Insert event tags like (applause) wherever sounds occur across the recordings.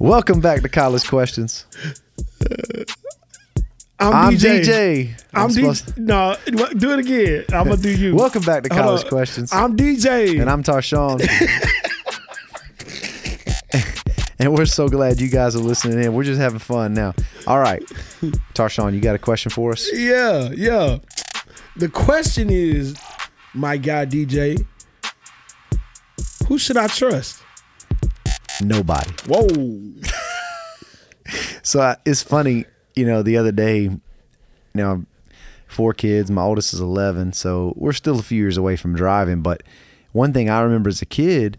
Welcome back to College Questions. I'm, I'm DJ. DJ. I'm, supposed DJ. No, do it again. I'm gonna (laughs) do you. Welcome back to College on. Questions. I'm DJ. and I'm Tarshawn. (laughs) and we're so glad you guys are listening in. We're just having fun now. All right. Tarshawn, you got a question for us? yeah, yeah. The question is, my guy DJ, who should I trust? Nobody. Whoa. (laughs) So uh, it's funny, you know, the other day, you now four kids, my oldest is 11, so we're still a few years away from driving, but one thing I remember as a kid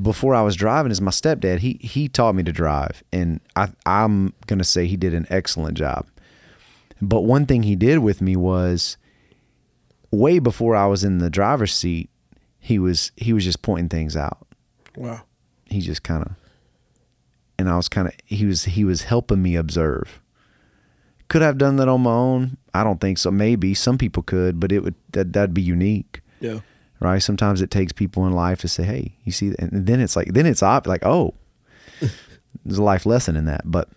before I was driving is my stepdad, he he taught me to drive and I I'm going to say he did an excellent job. But one thing he did with me was way before I was in the driver's seat, he was he was just pointing things out Wow. He just kind of and I was kind of he was he was helping me observe. Could I have done that on my own? I don't think so. Maybe some people could, but it would that that'd be unique, Yeah. right? Sometimes it takes people in life to say, "Hey, you see," and then it's like then it's op- like, "Oh, (laughs) there's a life lesson in that." But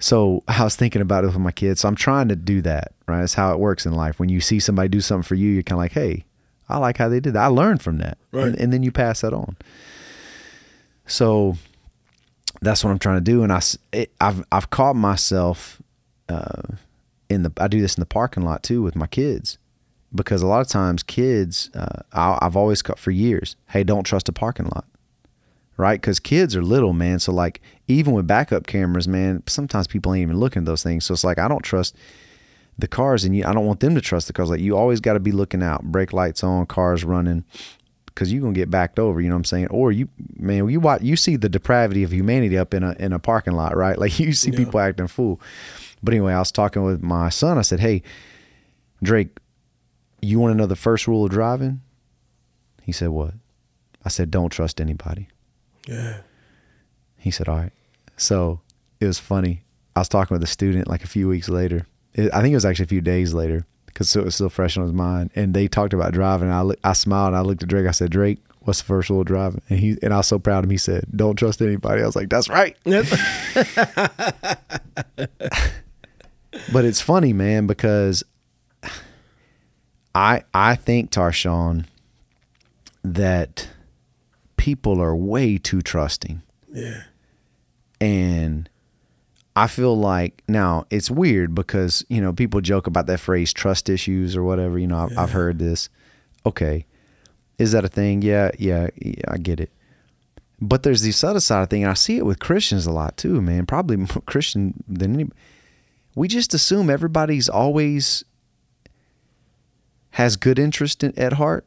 so I was thinking about it with my kids. So I'm trying to do that, right? That's how it works in life. When you see somebody do something for you, you're kind of like, "Hey, I like how they did that. I learned from that," Right. and, and then you pass that on. So that's what I'm trying to do, and I it, I've I've caught myself uh, in the I do this in the parking lot too with my kids because a lot of times kids uh, I, I've always caught for years, hey, don't trust a parking lot, right? Because kids are little, man. So like even with backup cameras, man, sometimes people ain't even looking at those things. So it's like I don't trust the cars, and you, I don't want them to trust the cars. Like you always got to be looking out, brake lights on, cars running, because you're gonna get backed over. You know what I'm saying? Or you, man, you watch, you see the depravity of humanity up in a in a parking lot, right? (laughs) Like you see people acting fool. But anyway, I was talking with my son. I said, "Hey, Drake, you want to know the first rule of driving?" He said, "What?" I said, "Don't trust anybody." Yeah. He said, "All right." So it was funny. I was talking with a student like a few weeks later. I think it was actually a few days later because it was still fresh on his mind. And they talked about driving. I look- I smiled and I looked at Drake. I said, "Drake, what's the first rule of driving?" And he and I was so proud of him. He said, "Don't trust anybody." I was like, "That's right." (laughs) But it's funny, man, because I I think Tarshawn that people are way too trusting. Yeah. And I feel like now it's weird because, you know, people joke about that phrase trust issues or whatever. You know, I've, I've heard this. Okay. Is that a thing? Yeah, yeah, yeah, I get it. But there's this other side of thing, and I see it with Christians a lot too, man. Probably more (laughs) Christian than any. We just assume everybody's always has good interest in, at heart.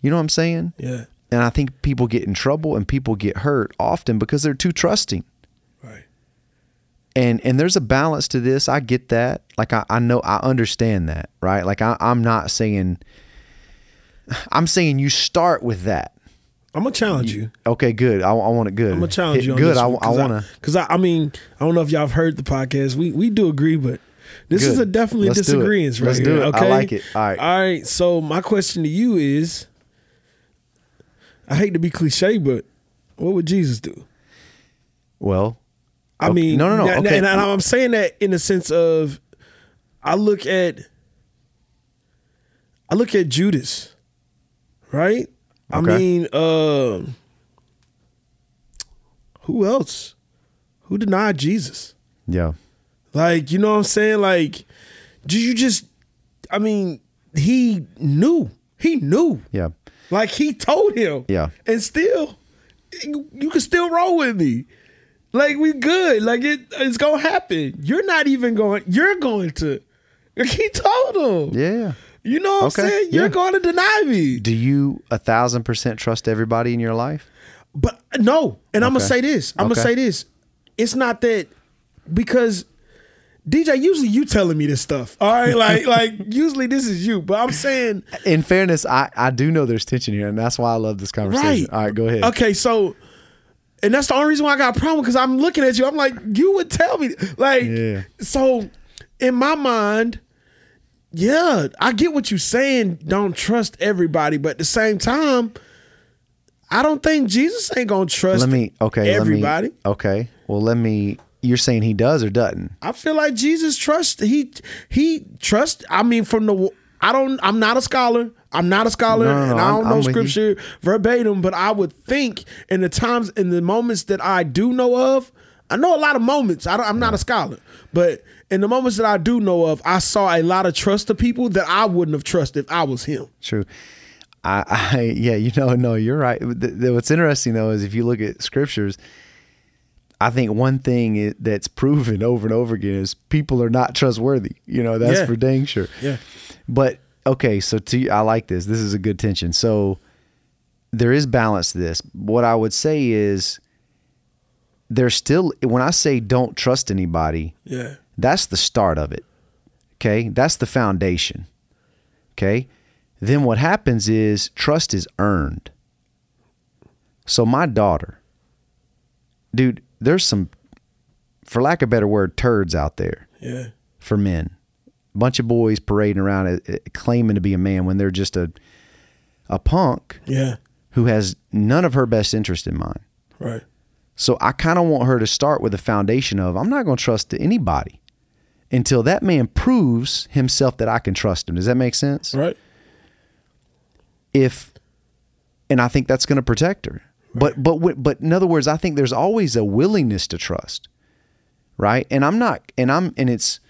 You know what I'm saying? Yeah. And I think people get in trouble and people get hurt often because they're too trusting. Right. And and there's a balance to this. I get that. Like I, I know I understand that, right? Like I, I'm not saying I'm saying you start with that. I'm gonna challenge you. Okay, good. I, I want it good. I'm gonna challenge you. On Good. This I, one, I want to. because I, I mean, I don't know if y'all have heard the podcast. We we do agree, but this is a definitely Let's disagreements right Let's here. do it. I Okay, like it. All right. all right. So my question to you is, I hate to be cliche, but what would Jesus do? Well, I Okay. mean, No, no, no. And, Okay. and I'm saying that in the sense of, I look at, I look at Judas, right? I mean, uh, who else? Who denied Jesus? yeah. Like, you know what I'm saying? Like, do you just? I mean, he knew. He knew. Yeah. Like he told him. Yeah. And still, you, you can still roll with me. Like we good. Like it, it's gonna happen. You're not even going. You're going to. (laughs) He told him. Yeah. You know what Okay, I'm saying? You're yeah. going to deny me. Do you a thousand percent trust everybody in your life? But no. And I'm gonna say this. I'm Okay. gonna say this. It's not that because DJ. Usually you telling me this stuff. All right. Like (laughs) like usually this is you. But I'm saying In fairness, I, I do know there's tension here, and that's why I love this conversation. Right. All right, go ahead. Okay, so and that's the only reason why I got a problem because I'm looking at you. I'm like, you would tell me, like, Yeah. so in my mind, yeah, I get what you're saying. Don't trust everybody, but at the same time, I don't think Jesus ain't gonna trust Let me okay. everybody. Me, okay. Well, let me. You're saying he does or doesn't? I feel like Jesus trust he he trust. I mean, from the I don't. I'm not a scholar. I'm not a scholar, No, no, and I don't I'm know you. scripture verbatim. But I would think in the times, in the moments that I do know of, I know a lot of moments. I don't, I'm not a scholar, but in the moments that I do know of, I saw a lot of trust to people that I wouldn't have trusted if I was him. True. I, (laughs) I yeah, you know, no, you're right. The- the- What's interesting though is if you look at scriptures, I think one thing that's proven over and over again is people are not trustworthy. You know, that's Yeah. for dang sure. Yeah. But okay, so to I like this. This is a good tension. So there is balance to this. What I would say is there's still when I say don't trust anybody, Yeah. that's the start of it. Okay? That's the foundation. Okay? Then what happens is trust is earned. So my daughter, dude, there's some for lack of a better word, turds out there Yeah. for men. Bunch of boys parading around uh, claiming to be a man when they're just a a punk Yeah. who has none of her best interest in mind. Right. So I kind of want her to start with a foundation of I'm not going to trust anybody until that man proves himself that I can trust him. Does that make sense? Right. If and I think that's going to protect her. But but but in other words, I think there's always a willingness to trust. Right? And I'm not and I'm and it's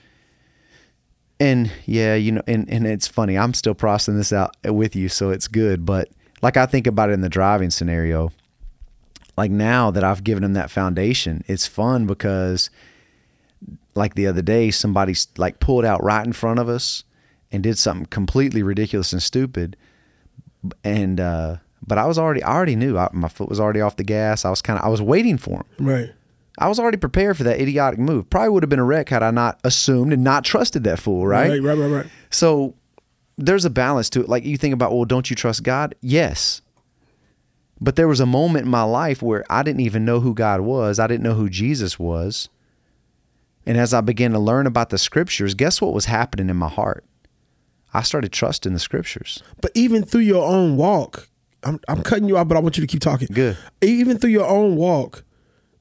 and yeah, you know, and and it's funny. I'm still processing this out with you, so it's good, but like I think about it in the driving scenario, like now that I've given him that foundation, it's fun because like the other day somebody's like pulled out right in front of us and did something completely ridiculous and stupid and uh but I was already I already knew I, my foot was already off the gas. I was kind of I was waiting for him. Right. I was already prepared for that idiotic move. Probably would have been a wreck had I not assumed and not trusted that fool, right? Right. Right. Right. right. So there's a balance to it. Like you think about, well, don't you trust God? Yes. But there was a moment in my life where I didn't even know who God was. I didn't know who Jesus was. And as I began to learn about the scriptures, guess what was happening in my heart? I started trusting the scriptures. But even through your own walk, I'm I'm cutting you off, but I want you to keep talking. Good. Even through your own walk,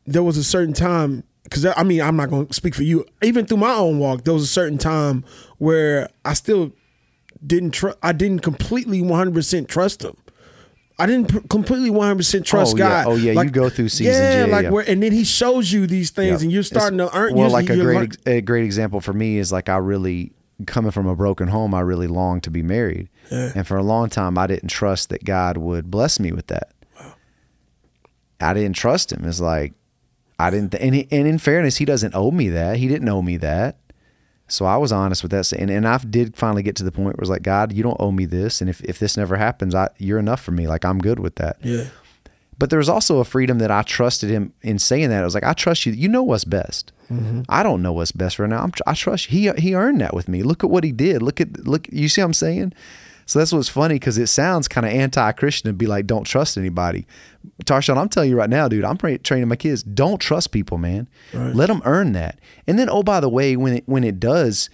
there was a certain time because I mean I'm not going to speak for you. Even through my own walk, there was a certain time where I still didn't trust. I didn't completely 100 percent trust him. I didn't pr- completely 100 percent trust Oh, yeah. God. Oh, yeah, you go through seasons. Yeah, Yeah, like yeah. where, and then He shows you these things, Yeah. and you're starting It's- to earn. Well, like a great learn- a great example for me is like I really coming from a broken home. I really longed to be married, and for a long time I didn't trust that God would bless me with that. Wow. I didn't trust Him. It's like I didn't. Th- and he, and in fairness, He doesn't owe me that. He didn't owe me that. So I was honest with that, and and I did finally get to the point where it was like, God, you don't owe me this, and if if this never happens, I you're enough for me. Like I'm good with that. yeah, But there was also a freedom that I trusted him in saying that. I was like, I trust you. You know what's best. Mm-hmm. I don't know what's best right now. I'm, I trust you. He he earned that with me. Look at what he did. Look at look. You see what I'm saying? So that's what's funny because it sounds kind of anti-Christian to be like, don't trust anybody. Tarshawn, I'm telling you right now, dude. I'm tra- training my kids. Don't trust people, man. Let them earn that. And then, oh by the way, when it when it does,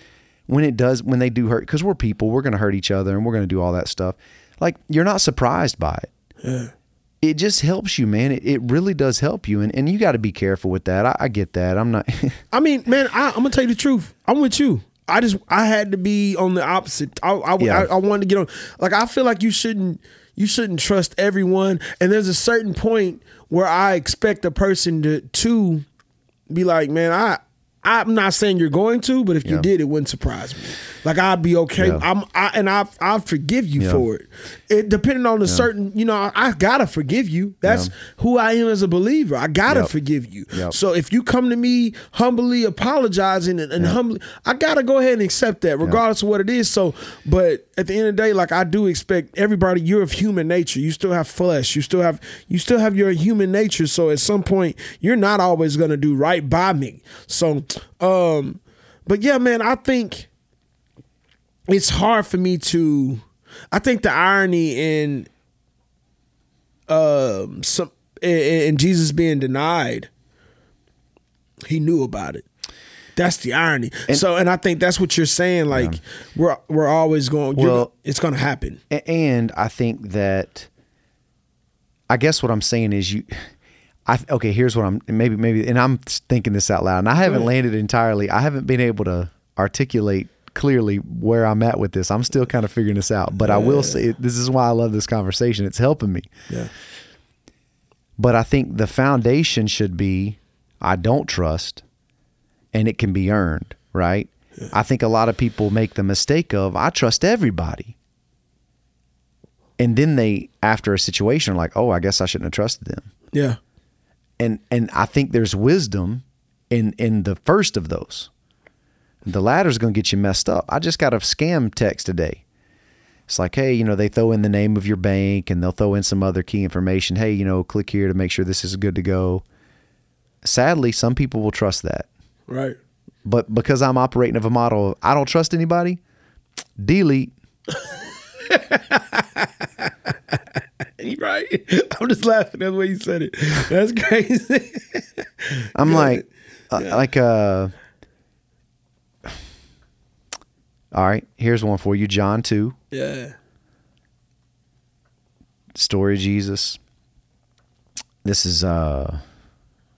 when it does, when they do hurt, because we're people, we're gonna hurt each other, and we're gonna do all that stuff. Like you're not surprised by it it just helps you, man. It, it really does help you, and, and you got to be careful with that. I, I get that. I'm not. (laughs) I mean, man, I, I'm gonna tell you the truth. I'm with you. I just I had to be on the opposite. I I, Yeah. I I wanted to get on. Like I feel like you shouldn't you shouldn't trust everyone. And there's a certain point where I expect a person to to be like, man, I I'm not saying you're going to, but if you did, it wouldn't surprise me. Like I'd be okay. Yeah. I'm I and I I forgive you Yeah. for it. It depending on the certain, you know, I, I gotta forgive you. That's Yeah. who I am as a believer. I gotta Yep. forgive you. Yep. So if you come to me humbly apologizing and, and humbly, I gotta go ahead and accept that, regardless of what it is. So, but at the end of the day, like I do expect everybody, you're of human nature. You still have flesh. You still have you still have your human nature. So at some point, you're not always gonna do right by me. So, um, but yeah, man, I think it's hard for me to. I think the irony in um some in, in Jesus being denied, he knew about it. That's the irony. so, and I think that's what you're saying. Like we're we're always going. Well- it's going to happen. And I think that I guess what I'm saying is you. I okay. Here's what I'm maybe maybe, and I'm thinking this out loud, and I haven't landed entirely. I haven't been able to articulate clearly where I'm at with this. I'm still kind of figuring this out, but I will say this is why I love this conversation. It's helping me. Yeah. But I think the foundation should be I don't trust and it can be earned, right? I think a lot of people make the mistake of I trust everybody. And then they after a situation are like, "Oh, I guess I shouldn't have trusted them." Yeah. And and I think there's wisdom in in the first of those. The latter's going to get you messed up. I just got a scam text today. It's like, hey, you know, they throw in the name of your bank and they'll throw in some other key information. Hey, you know, click here to make sure this is good to go. Sadly, some people will trust that. Right. But because I'm operating of a model I don't trust anybody, delete. (laughs) right. I'm just laughing at the way you said it. That's crazy. I'm (laughs) like, uh, like, uh, all right, here's one for you, John 2, yeah. story of Jesus. This is, uh,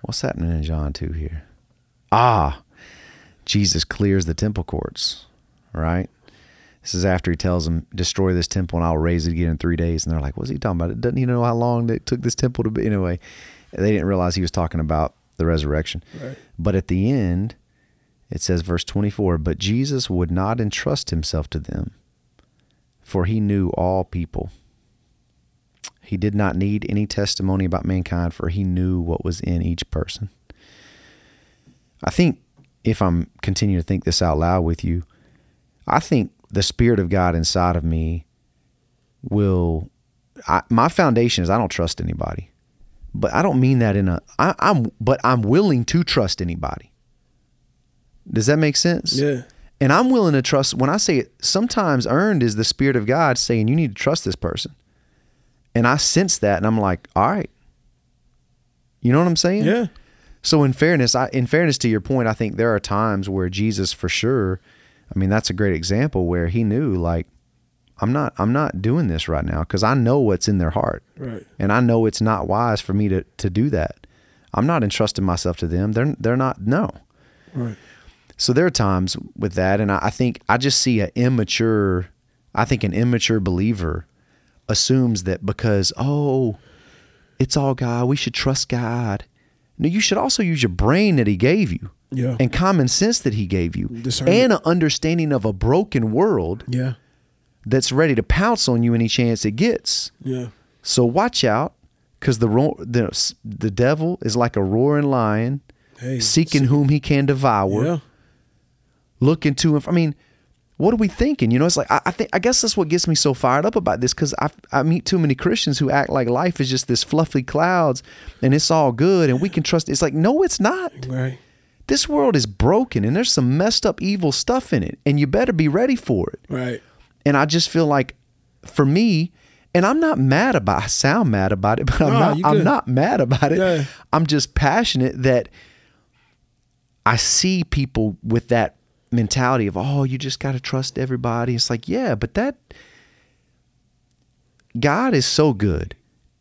what's happening in John 2 here? Ah, Jesus clears the temple courts, right? This is after he tells them, destroy this temple and I'll raise it again in three days. And they're like, what's he talking about? Doesn't he know how long it took this temple to be? Anyway, they didn't realize he was talking about the resurrection. Right. But at the end, it says, verse 24, but Jesus would not entrust himself to them, for he knew all people. He did not need any testimony about mankind, for he knew what was in each person. I think if I'm continuing to think this out loud with you, I think the Spirit of God inside of me will. I, my foundation is I don't trust anybody, but I don't mean that in a. I, I'm but I'm willing to trust anybody. Does that make sense? Yeah. And I'm willing to trust when I say it, sometimes earned is the Spirit of God saying you need to trust this person. And I sense that and I'm like, all right. You know what I'm saying? Yeah. So in fairness, I in fairness to your point, I think there are times where Jesus for sure, I mean that's a great example where he knew like I'm not I'm not doing this right now cuz I know what's in their heart. Right. And I know it's not wise for me to to do that. I'm not entrusting myself to them. They're they're not no. Right. So there are times with that, and I, I think I just see an immature. I think an immature believer assumes that because oh, it's all God, we should trust God. No, you should also use your brain that He gave you Yeah. and common sense that He gave you, and an understanding of a broken world Yeah. that's ready to pounce on you any chance it gets. Yeah. So watch out, because the ro- the the devil is like a roaring lion, Hey. seeking whom he can devour Yeah. Looking to him. I mean, what are we thinking? You know, it's like I, I think I guess that's what gets me so fired up about this because I I meet too many Christians who act like life is just this fluffy clouds and it's all good and we can trust. It's like no, it's not. Right. This world is broken and there's some messed up evil stuff in it, and you better be ready for it. Right. And I just feel like, for me, and I'm not mad about. I sound mad about it, but I'm No, not. I'm good. not mad about it. Yeah. I'm just passionate that I see people with that mentality of, oh, you just got to trust everybody. It's like, yeah, but that God is so good.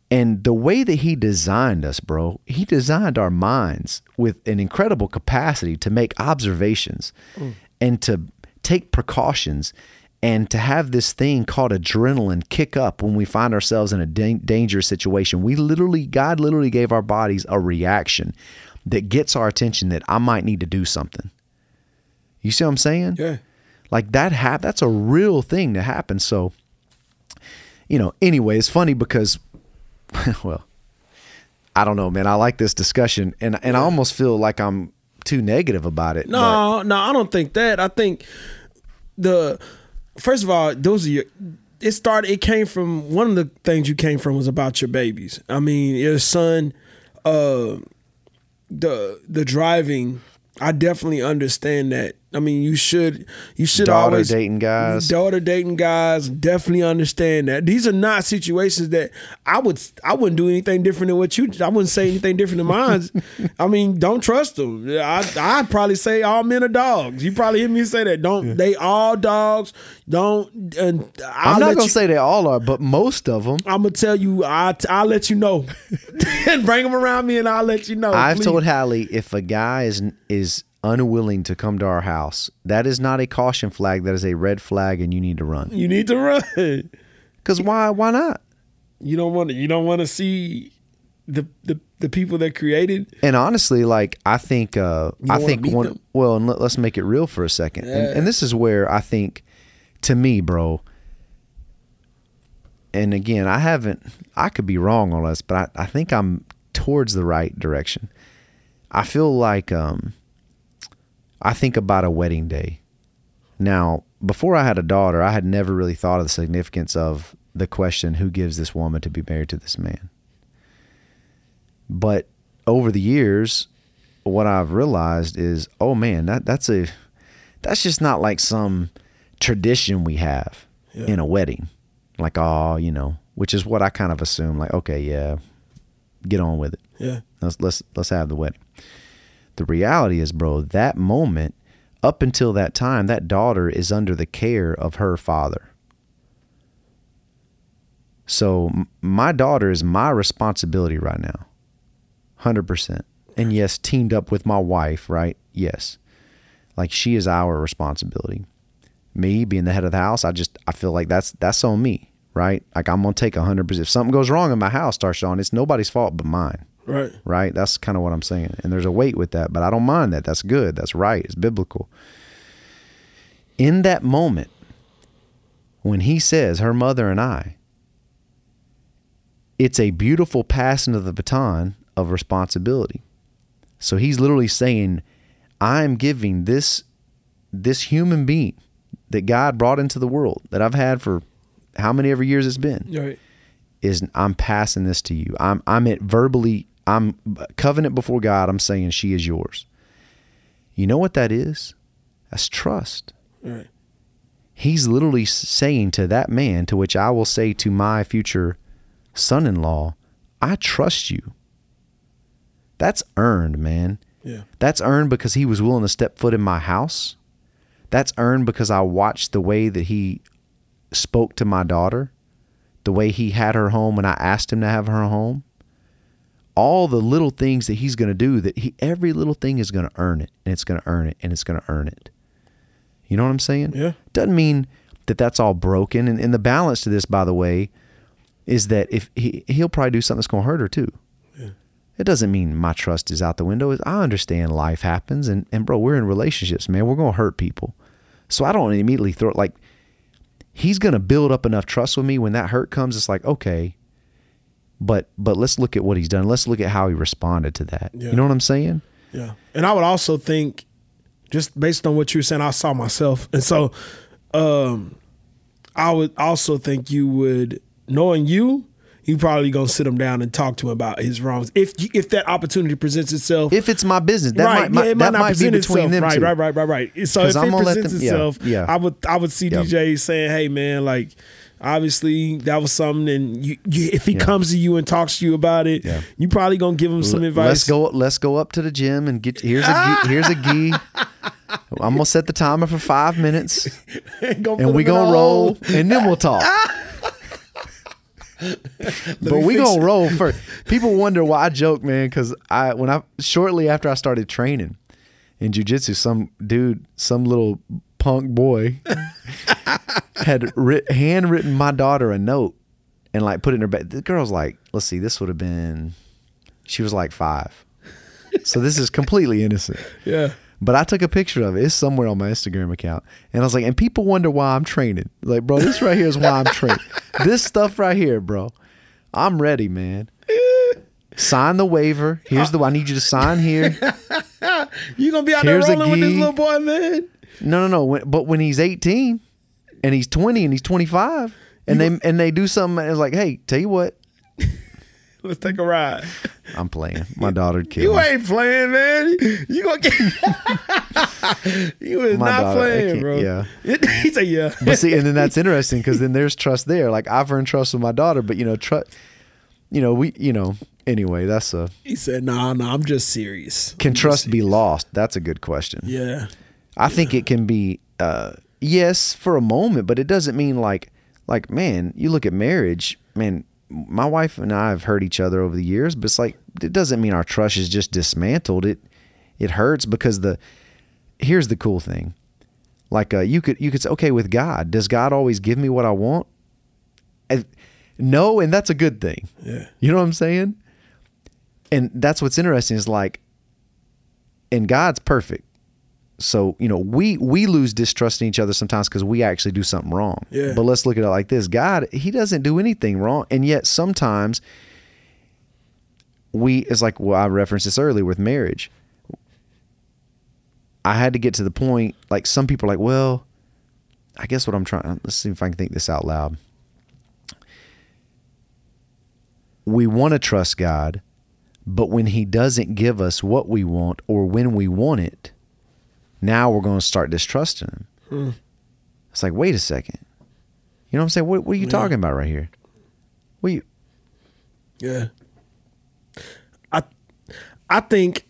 And the way that he designed us, bro, he designed our minds with an incredible capacity to make observations mm. and to take precautions and to have this thing called adrenaline kick up when we find ourselves in a dan- dangerous situation. We literally, God literally gave our bodies a reaction that gets our attention that I might need to do something. You see what I'm saying? Yeah. Like that hap- that's a real thing to happen. So, you know, anyway, it's funny because (laughs) well, I don't know, man. I like this discussion and and I almost feel like I'm too negative about it. but- No, no, I don't think that. I think the first of all, those are your. It started. It came from one of the things you came from was about your babies. I mean, your son, uh, the the driving. I definitely understand that I mean, you should you should Daughter always dating guys. daughter dating guys definitely understand that these are not situations that I would I wouldn't do anything different than what you I wouldn't say anything different than mine. (laughs) I mean, don't trust them. I I'd probably say all men are dogs. You probably hear me say that. Don't they all dogs? Don't. And I'll I'm not gonna you- say they all are, but most of them. I'm gonna tell you. I I'll let you know. and (laughs) (laughs) bring them around me, and I'll let you know. I've Please. told Hallie if a guy is is unwilling to come to our house, that is not a caution flag. That is a red flag, and you need to run. you need to run. Because why? Why not? You don't want to. You don't want to see the the the people that created. And honestly, like I think, uh, I think one. them? Well, and let, us make it real for a second. And, and this is where I think, to me, bro. And again, I haven't. I could be wrong on this, but I, I think I'm towards the right direction. I feel like um, I think about a wedding day. Now, before I had a daughter, I had never really thought of the significance of the question who gives this woman to be married to this man. But over the years, what I've realized is, oh man, that that's a that's just not like some tradition we have Yeah. in a wedding. Like, oh, you know, which is what I kind of assume, like, okay, yeah, get on with it. Yeah. Let's let's let's have the wedding. The reality is, bro, that moment up until that time, that daughter is under the care of her father. So my daughter is my responsibility right now. 100%. And yes, teamed up with my wife, right? Yes. Like she is our responsibility. Me being the head of the house, I just I feel like that's that's on me, right? Like I'm going to take 100%. If something goes wrong in my house, Tarshawn, it's nobody's fault but mine Right. right? That's kind of what I'm saying. And there's a weight with that, but I don't mind that. That's good. That's right. It's biblical. In that moment, when he says, her mother and I, it's a beautiful passing of the baton of responsibility. So he's literally saying, I'm giving this this human being that God brought into the world that I've had for how many ever years it's been Right. is I'm passing this to you. I'm I'm verbally I'm covenant before God. I'm saying she is yours. You know what that is? That's trust. Right. He's literally saying to that man, to which I will say to my future son-in-law, I trust you. That's earned, man. Yeah. That's earned because he was willing to step foot in my house. That's earned because I watched the way that he spoke to my daughter, the way he had her home when I asked him to have her home. All the little things that he's going to do that he every little thing is going to earn it and it's going to earn it and it's going to earn it. You know what I'm saying? Yeah. Doesn't mean that that's all broken and, and the balance to this by the way is that if he he'll probably do something that's going to hurt her too. yeah. It doesn't mean my trust is out the window. Is I understand life happens, and, and bro, we're in relationships, man. We're gonna hurt people, so I don't immediately throw it like he's gonna build up enough trust with me when that hurt comes. It's like okay, but but let's look at what he's done. Let's look at how he responded to that. Yeah. You know what I'm saying? Yeah. And I would also think, just based on what you were saying, I saw myself. And so um I would also think you would, knowing you, you probably gonna sit him down and talk to him about his wrongs. If if that opportunity presents itself. If it's my business, that right, might, yeah, it that might not might be present between itself. them right, two. right, right, right, right. So if I'm it presents them- yeah, itself, yeah. I would I would see Yeah. DJ saying, "Hey, man, like." Obviously, that was something, and you, you, if he comes to you and talks to you about it, Yeah. you probably gonna give him some advice. Let's go. Let's go up to the gym and get. Here's a gi- here's a gi. (laughs) I'm gonna set the timer for five minutes, (laughs) and, go and we gonna roll, and then we'll talk. (laughs) but we gonna it. roll first. People wonder why I joke, man, because I when I shortly after I started training in jujitsu, some dude, some little punk boy, (laughs) had writ, handwritten my daughter a note and like put it in her bed. The girl's like, let's see, this would have been, she was like five, so this is completely innocent. Yeah. But I took a picture of it. It's somewhere on my Instagram account. And I was like, and people wonder why I'm training. Like, bro, this right here is why I'm training. (laughs) this stuff right here, bro. I'm ready, man. Sign the waiver. Here's the I need you to sign here. (laughs) You gonna be out Here's there rolling with this little boy, man? No, no, no. When, but when he's 18 and he's 20 and he's 25 and they and they do something and it's like, hey, tell you what, (laughs) Let's take a ride. I'm playing. My daughter killed. You me. ain't playing, man. You gonna get. (laughs) you is My not daughter, playing, bro. yeah. (laughs) he said, "Yeah." But see, and then that's interesting because then there's trust there. Like I've earned trust with my daughter, but you know, trust. You know, we. You know. Anyway, that's a. He said, "Nah, nah, I'm just serious." Can I'm trust be lost? That's a good question. Yeah. I think it can be uh yes for a moment, but it doesn't mean like like man, you look at marriage, man, my wife and I have hurt each other over the years, but it's like it doesn't mean our trust is just dismantled. It it hurts because the here's the cool thing. Like uh you could you could say okay with God, does God always give me what I want? I- no, and that's a good thing. Yeah. You know what I'm saying? And that's what's interesting is like and God's perfect. So, you know, we we lose distrust in each other sometimes because we actually do something wrong. Yeah. But let's look at it like this. God, he doesn't do anything wrong. And yet sometimes we it's like well, I referenced this earlier with marriage. I had to get to the point, like some people are like, well, I guess what I'm trying let's see if I can think this out loud. We want to trust God, but when he doesn't give us what we want or when we want it, now we're going to start distrusting him. Hmm. It's like, wait a second. You know what I'm saying? What, what are you Yeah. talking about right here? What you, Yeah. I I think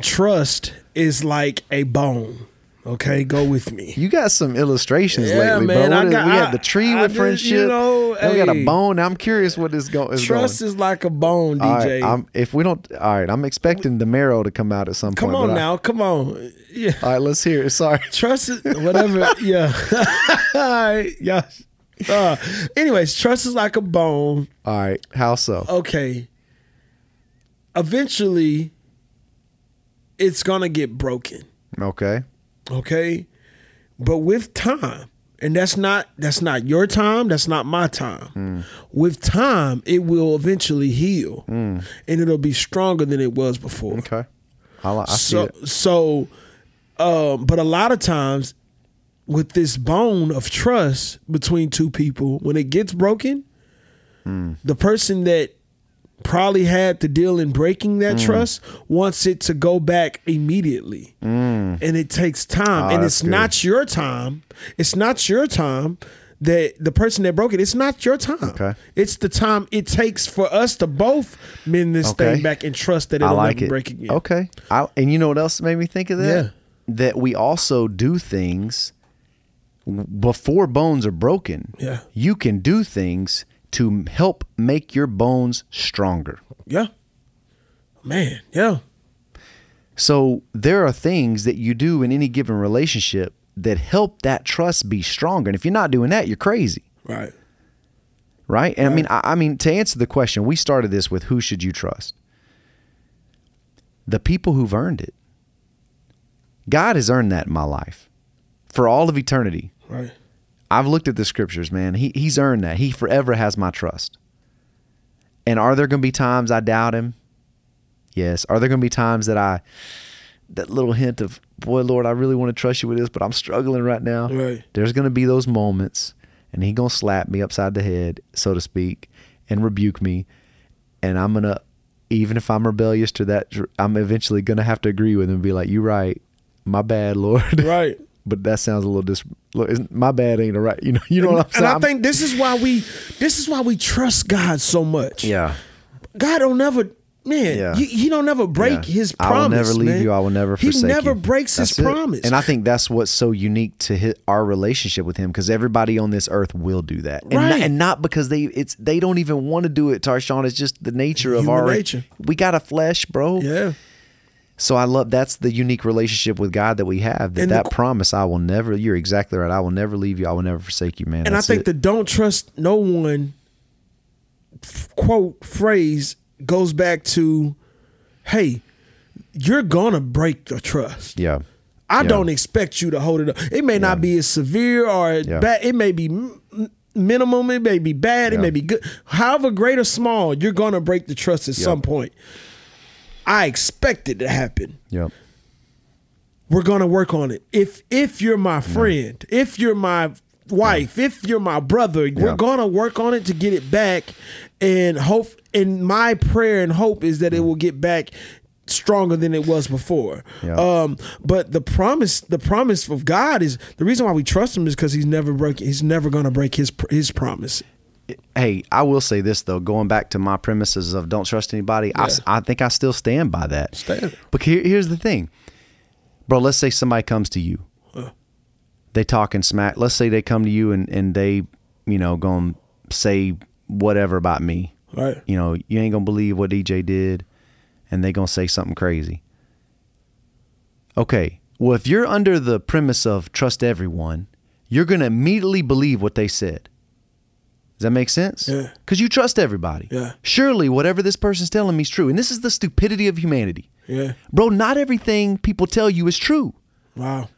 trust is like a bone. Okay, go with me. you got some illustrations Yeah, lately, man, bro. I is- got- we got the tree I with just, friendship. you know, Then we got a bone. Now I'm curious what is, go, is Trust going. is like a bone, DJ. right, if we don't, all right, I'm expecting the marrow to come out at some come point. Come on but I- now, come on. Yeah. all right, let's hear it. Sorry. Trust is whatever. (laughs) yeah. All right. Yeah. Uh, anyways, trust is like a bone. All right, how so? Okay. Eventually, it's gonna get broken. Okay. Okay? But with time and that's not that's not your time that's not my time. With time it will eventually heal. And it'll be stronger than it was before. Okay. I, I see so it. so um but a lot of times with this bone of trust between two people when it gets broken the person that probably had to deal in breaking that Mm. trust wants it to go back immediately and it takes time Oh, and it's good. not your time it's not your time that the person that broke it it's not your time Okay. it's the time it takes for us to both mend this Okay. thing back and trust that it'll like never it. break again Okay. I, and you know what else made me think of that? Yeah. That we also do things before bones are broken. Yeah. You can do things to help make your bones stronger. Yeah. Man, yeah. So there are things that you do in any given relationship that help that trust be stronger. And if you're not doing that, you're crazy. Right. right? And I mean, I, I mean, to answer the question, we started this with who should you trust? The people who've earned it. God has earned that in my life for all of eternity. Right. I've looked at the scriptures, man. He he's earned that. He forever has my trust. And are there going to be times I doubt him? Yes. Are there going to be times that I that little hint of, boy, Lord, I really want to trust you with this, but I'm struggling right now. Right. There's going to be those moments, and he going to slap me upside the head, so to speak, and rebuke me, and I'm going to even if I'm rebellious to that, I'm eventually going to have to agree with him and be like, "You're right. My bad, Lord." (laughs) Right. But that sounds a little dis. look, My bad ain't a right. You know. (laughs) You know what I'm saying? And I think this is why we this is why we trust God so much. yeah. God don't never man, Yeah. he, he don't never break Yeah. his promise. I will never leave man. you. I will never forsake you. He never you. breaks his it. promise. And I think that's what's so unique to his, our relationship with him because everybody on this earth will do that. And, Right. not, and not because they it's they don't even want to do it, Tarshawn. It's just the nature of our nature. We got a flesh, bro. yeah. So I love that's the unique relationship with God that we have. That And the that qu- promise, I will never. You're exactly right. I will never leave you. I will never forsake you, man. And I think it. the don't trust no one quote phrase goes back to hey, you're gonna break the trust. yeah, I Yeah. don't expect you to hold it up. It may not be as severe or Yeah. bad. It may be m- minimum. It may be bad. It may be good. However great or small, you're going to break the trust at Yeah. some point. I expect it to happen. yeah, We're going to work on it. If if you're my friend, if you're my wife, if you're my brother, Yeah. we're gonna work on it to get it back. And hope and my prayer and hope is that it will get back stronger than it was before. Yeah. Um, but the promise, the promise of God is the reason why we trust Him is because He's never break. He's never gonna break His His promise. Hey, I will say this though, going back to my premises of don't trust anybody, Yeah. I think I still stand by that. Stand. But here, here's the thing, bro. Let's say somebody comes to you, they talking smack. Let's say they come to you and and they, you know, gonna say whatever about me. Right. You know, you ain't gonna believe what DJ did, and they gonna say something crazy. Okay, well, if you're under the premise of trust everyone, you're gonna immediately believe what they said. Does that make sense? Yeah. Because you trust everybody. Yeah. Surely whatever this person's telling me is true. And this is the stupidity of humanity. Yeah. Bro, not everything people tell you is true. Wow.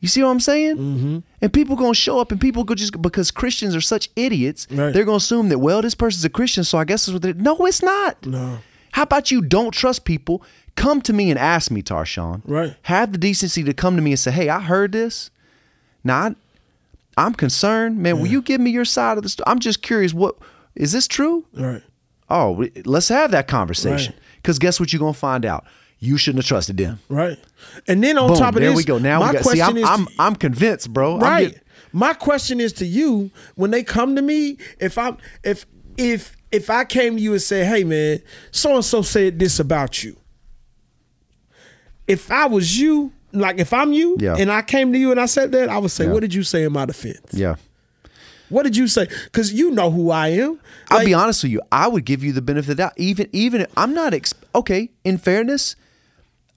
You see what I'm saying? Mm-hmm. And people gonna show up, and people go just because Christians are such idiots, Right. they're gonna assume that well, this person's a Christian, so I guess that's what they. No, it's not. No. How about you don't trust people? Come to me and ask me, Tarshawn. Right. Have the decency to come to me and say, "Hey, I heard this. Now, I, I'm concerned, man. Will you give me your side of the story? I'm just curious. What is this true? Right. Oh, let's have that conversation. Right. Because guess what? You're gonna find out. You shouldn't have trusted them. Right. And then on Boom. top of there this, we go. Now my we got. See, question I'm, is I'm, I'm convinced, bro. Right. get- My question is to you: when they come to me, if I'm if if if I came to you and said, "Hey, man, so and so said this about you," if I was you, like if I'm you, Yeah. and I came to you and I said that, I would say, Yeah. "What did you say in my defense? yeah. What did you say?" Because you know who I am. I'll be honest with you. I would give you the benefit of the doubt. Even even if- I'm not ex- okay. In fairness,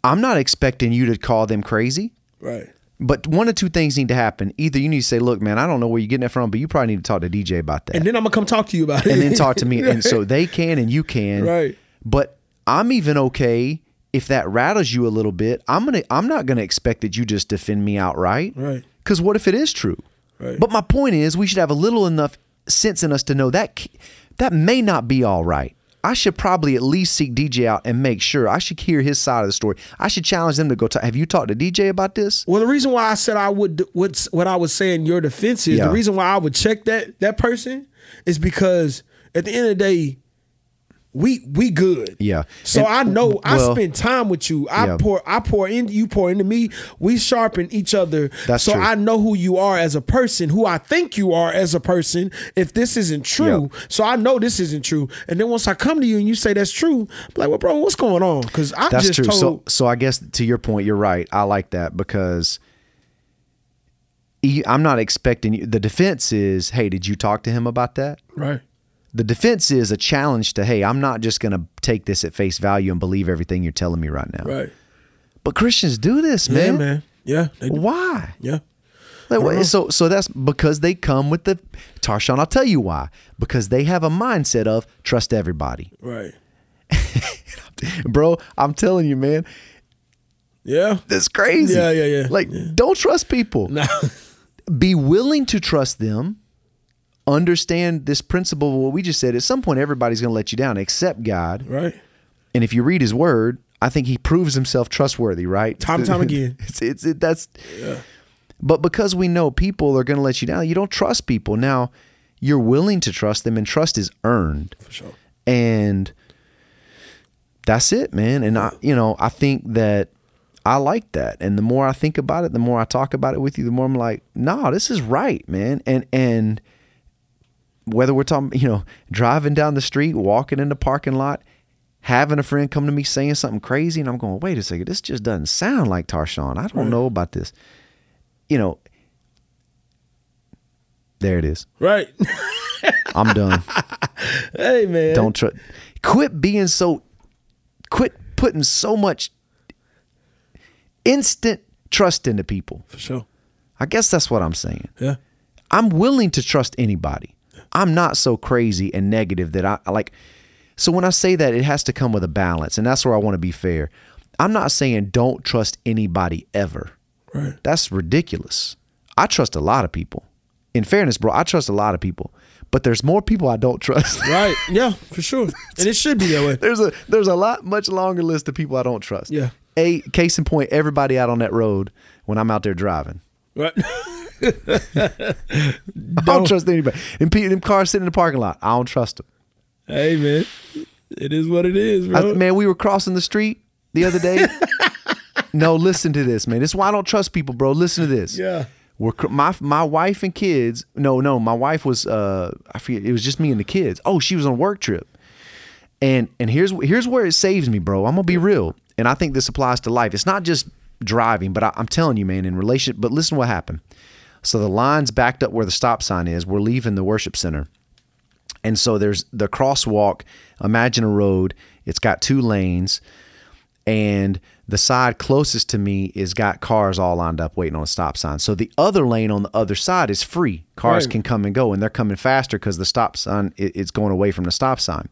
I'm not expecting you to call them crazy. Right. But one of two things need to happen. Either you need to say, "Look, man, I don't know where you're getting it from, but you probably need to talk to DJ about that." And then I'm gonna come talk to you about it. and then talk to me. And so (laughs) they can and you can. Right. But I'm even okay if that rattles you a little bit. I'm gonna I'm not gonna expect that you just defend me outright. Right. Because what if it is true? Right. But my point is, we should have a little enough sense in us to know that that may not be all right. I should probably at least seek DJ out and make sure. I should hear his side of the story. I should challenge them to go. talk. have you talked to DJ about this? Well, the reason why I said I would what what I would say in your defense is Yeah. the reason why I would check that that person is because at the end of the day, we we good. Yeah. So And- I know I well- spend time with you. I Yeah. pour I pour in you pour into me. We sharpen each other. That's so true. I know who you are as a person, who I think you are as a person. If this isn't true, so I know this isn't true. And then once I come to you and you say that's true, I'm like, well, bro, what's going on? Because I That's just true. told. So, so I guess to your point, you're right. I like that because I'm not expecting you. The defense is, hey, did you talk to him about that? right. The defense is a challenge to, hey, I'm not just going to take this at face value and believe everything you're telling me right now. Right. But Christians do this, Yeah, man. man. Yeah. they do. Why? Yeah. Like, don't what- know. so, so that's because they come with the Tarshawn. I'll tell you why. Because they have a mindset of trust everybody, Right. (laughs) bro. I'm telling you, man. Yeah. That's crazy. Yeah, yeah, yeah. Like, don't trust people. Nah. (laughs) Be willing to trust them. Understand this principle of what we just said. At some point, everybody's going to let you down, except God. right. And if you read His Word, I think He proves Himself trustworthy. Right? Time and time (laughs) again. it's it's it, that's. yeah. But because we know people are going to let you down, you don't trust people. Now, you're willing to trust them, and trust is earned. For sure. and that's it man and i you know i think that i like that and the more i think about it the more i talk about it with you the more i'm like nah this is right man and and whether we're talking you know driving down the street walking in the parking lot having a friend come to me saying something crazy and i'm going wait a second this just doesn't sound like tarshawn i don't know about this you know there it is Right. (laughs) i'm done (laughs) hey man. don't trust. Quit being so. Quit putting so much instant trust into people. For sure. I guess that's what I'm saying. Yeah. I'm willing to trust anybody. I'm not so crazy and negative that I like. So when I say that, it has to come with a balance, and that's where I want to be fair. I'm not saying don't trust anybody ever. Right. That's ridiculous. I trust a lot of people. In fairness, bro, I trust a lot of people, but there's more people I don't trust. (laughs) Right. Yeah. For sure. And it should be that way. there's a there's a lot much longer list of people I don't trust. Yeah. A case in point, everybody out on that road when I'm out there driving. Right. (laughs) (laughs) I don't trust anybody. And people, them cars sitting in the parking lot, I don't trust them. Hey man, it is what it is, I, bro. man, we were crossing the street the other day. (laughs) no, listen to this, man. This is why I don't trust people, bro. Listen to this. yeah. We're my my wife and kids. No, no, my wife was. Uh, I forget. It was just me and the kids. Oh, she was on a work trip. And and here's here's where it saves me, bro. I'm gonna be real, and I think this applies to life. It's not just driving, but I, I'm telling you, man, in relation. But listen, to what happened. So the line's backed up where the stop sign is. We're leaving the worship center. And so there's the crosswalk. Imagine a road. It's got two lanes, and the side closest to me is got cars all lined up waiting on a stop sign. So the other lane on the other side is free. Cars Right. can come and go, and they're coming faster because the stop sign it's going away from the stop sign.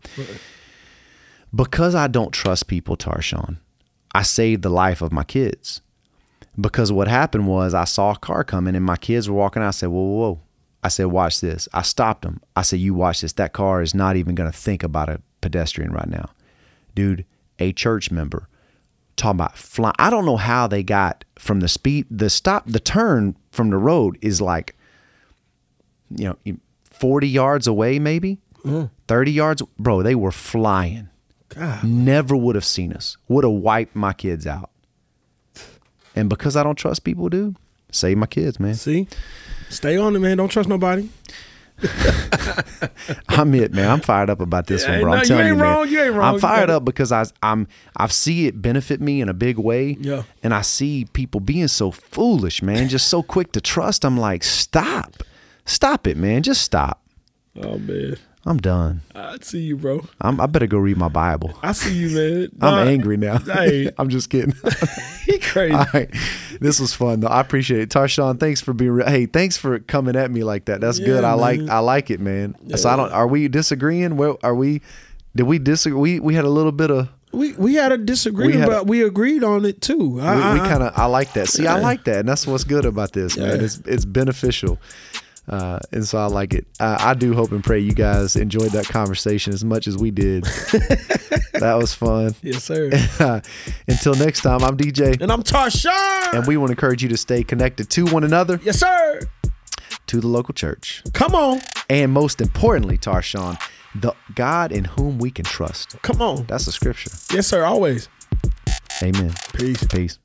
Because I don't trust people, Tarshawn, I saved the life of my kids. Because what happened was I saw a car coming and my kids were walking. I said, Whoa, whoa, whoa. I said, Watch this. I stopped them. I said, You watch this. That car is not even going to think about a pedestrian right now. Dude, a church member talking about flying. I don't know how they got from the speed, the stop, the turn from the road is like, you know, 40 yards away, maybe mm-hmm. 30 yards. Bro, they were flying. God. Never would have seen us. Would have wiped my kids out. And because I don't trust people, dude, save my kids, man. See, stay on it, man. Don't trust nobody. (laughs) I'm it, man. I'm fired up about this Yeah, one, bro. I'm you telling ain't you, man. wrong. You ain't wrong. I'm fired up because I, I'm I see it benefit me in a big way. Yeah. And I see people being so foolish, man, just so quick to trust. I'm like, stop, stop it, man. Just stop. Oh man, I'm done. I see you, bro. I'm, I better go read my Bible. I see you, man. (laughs) I'm angry now. (laughs) Hey. (laughs) I'm just kidding. He crazy. All right. This was fun though. I appreciate it. Tarshawn, thanks for being hey, thanks for coming at me like that. That's good. Yeah, I like. I like it, man. So I don't are we disagreeing? Well, are we did we disagree? We we had a little bit of we we had a disagreement, We had but we agreed on it too. I, we, we kind of I like that. See, I like that, and that's what's good about this, man. It's it's beneficial, uh, and so I like it. Uh, I do hope and pray you guys enjoyed that conversation as much as we did. (laughs) that was fun. yes, sir. (laughs) Until next time, I'm DJ, and I'm Tarshawn. and we want to encourage you to stay connected to one another, yes, sir. to the local church, Come on, and most importantly, Tarshawn, the God in whom we can trust. come on. That's the scripture. Yes, sir. Always. Amen. Peace. Peace.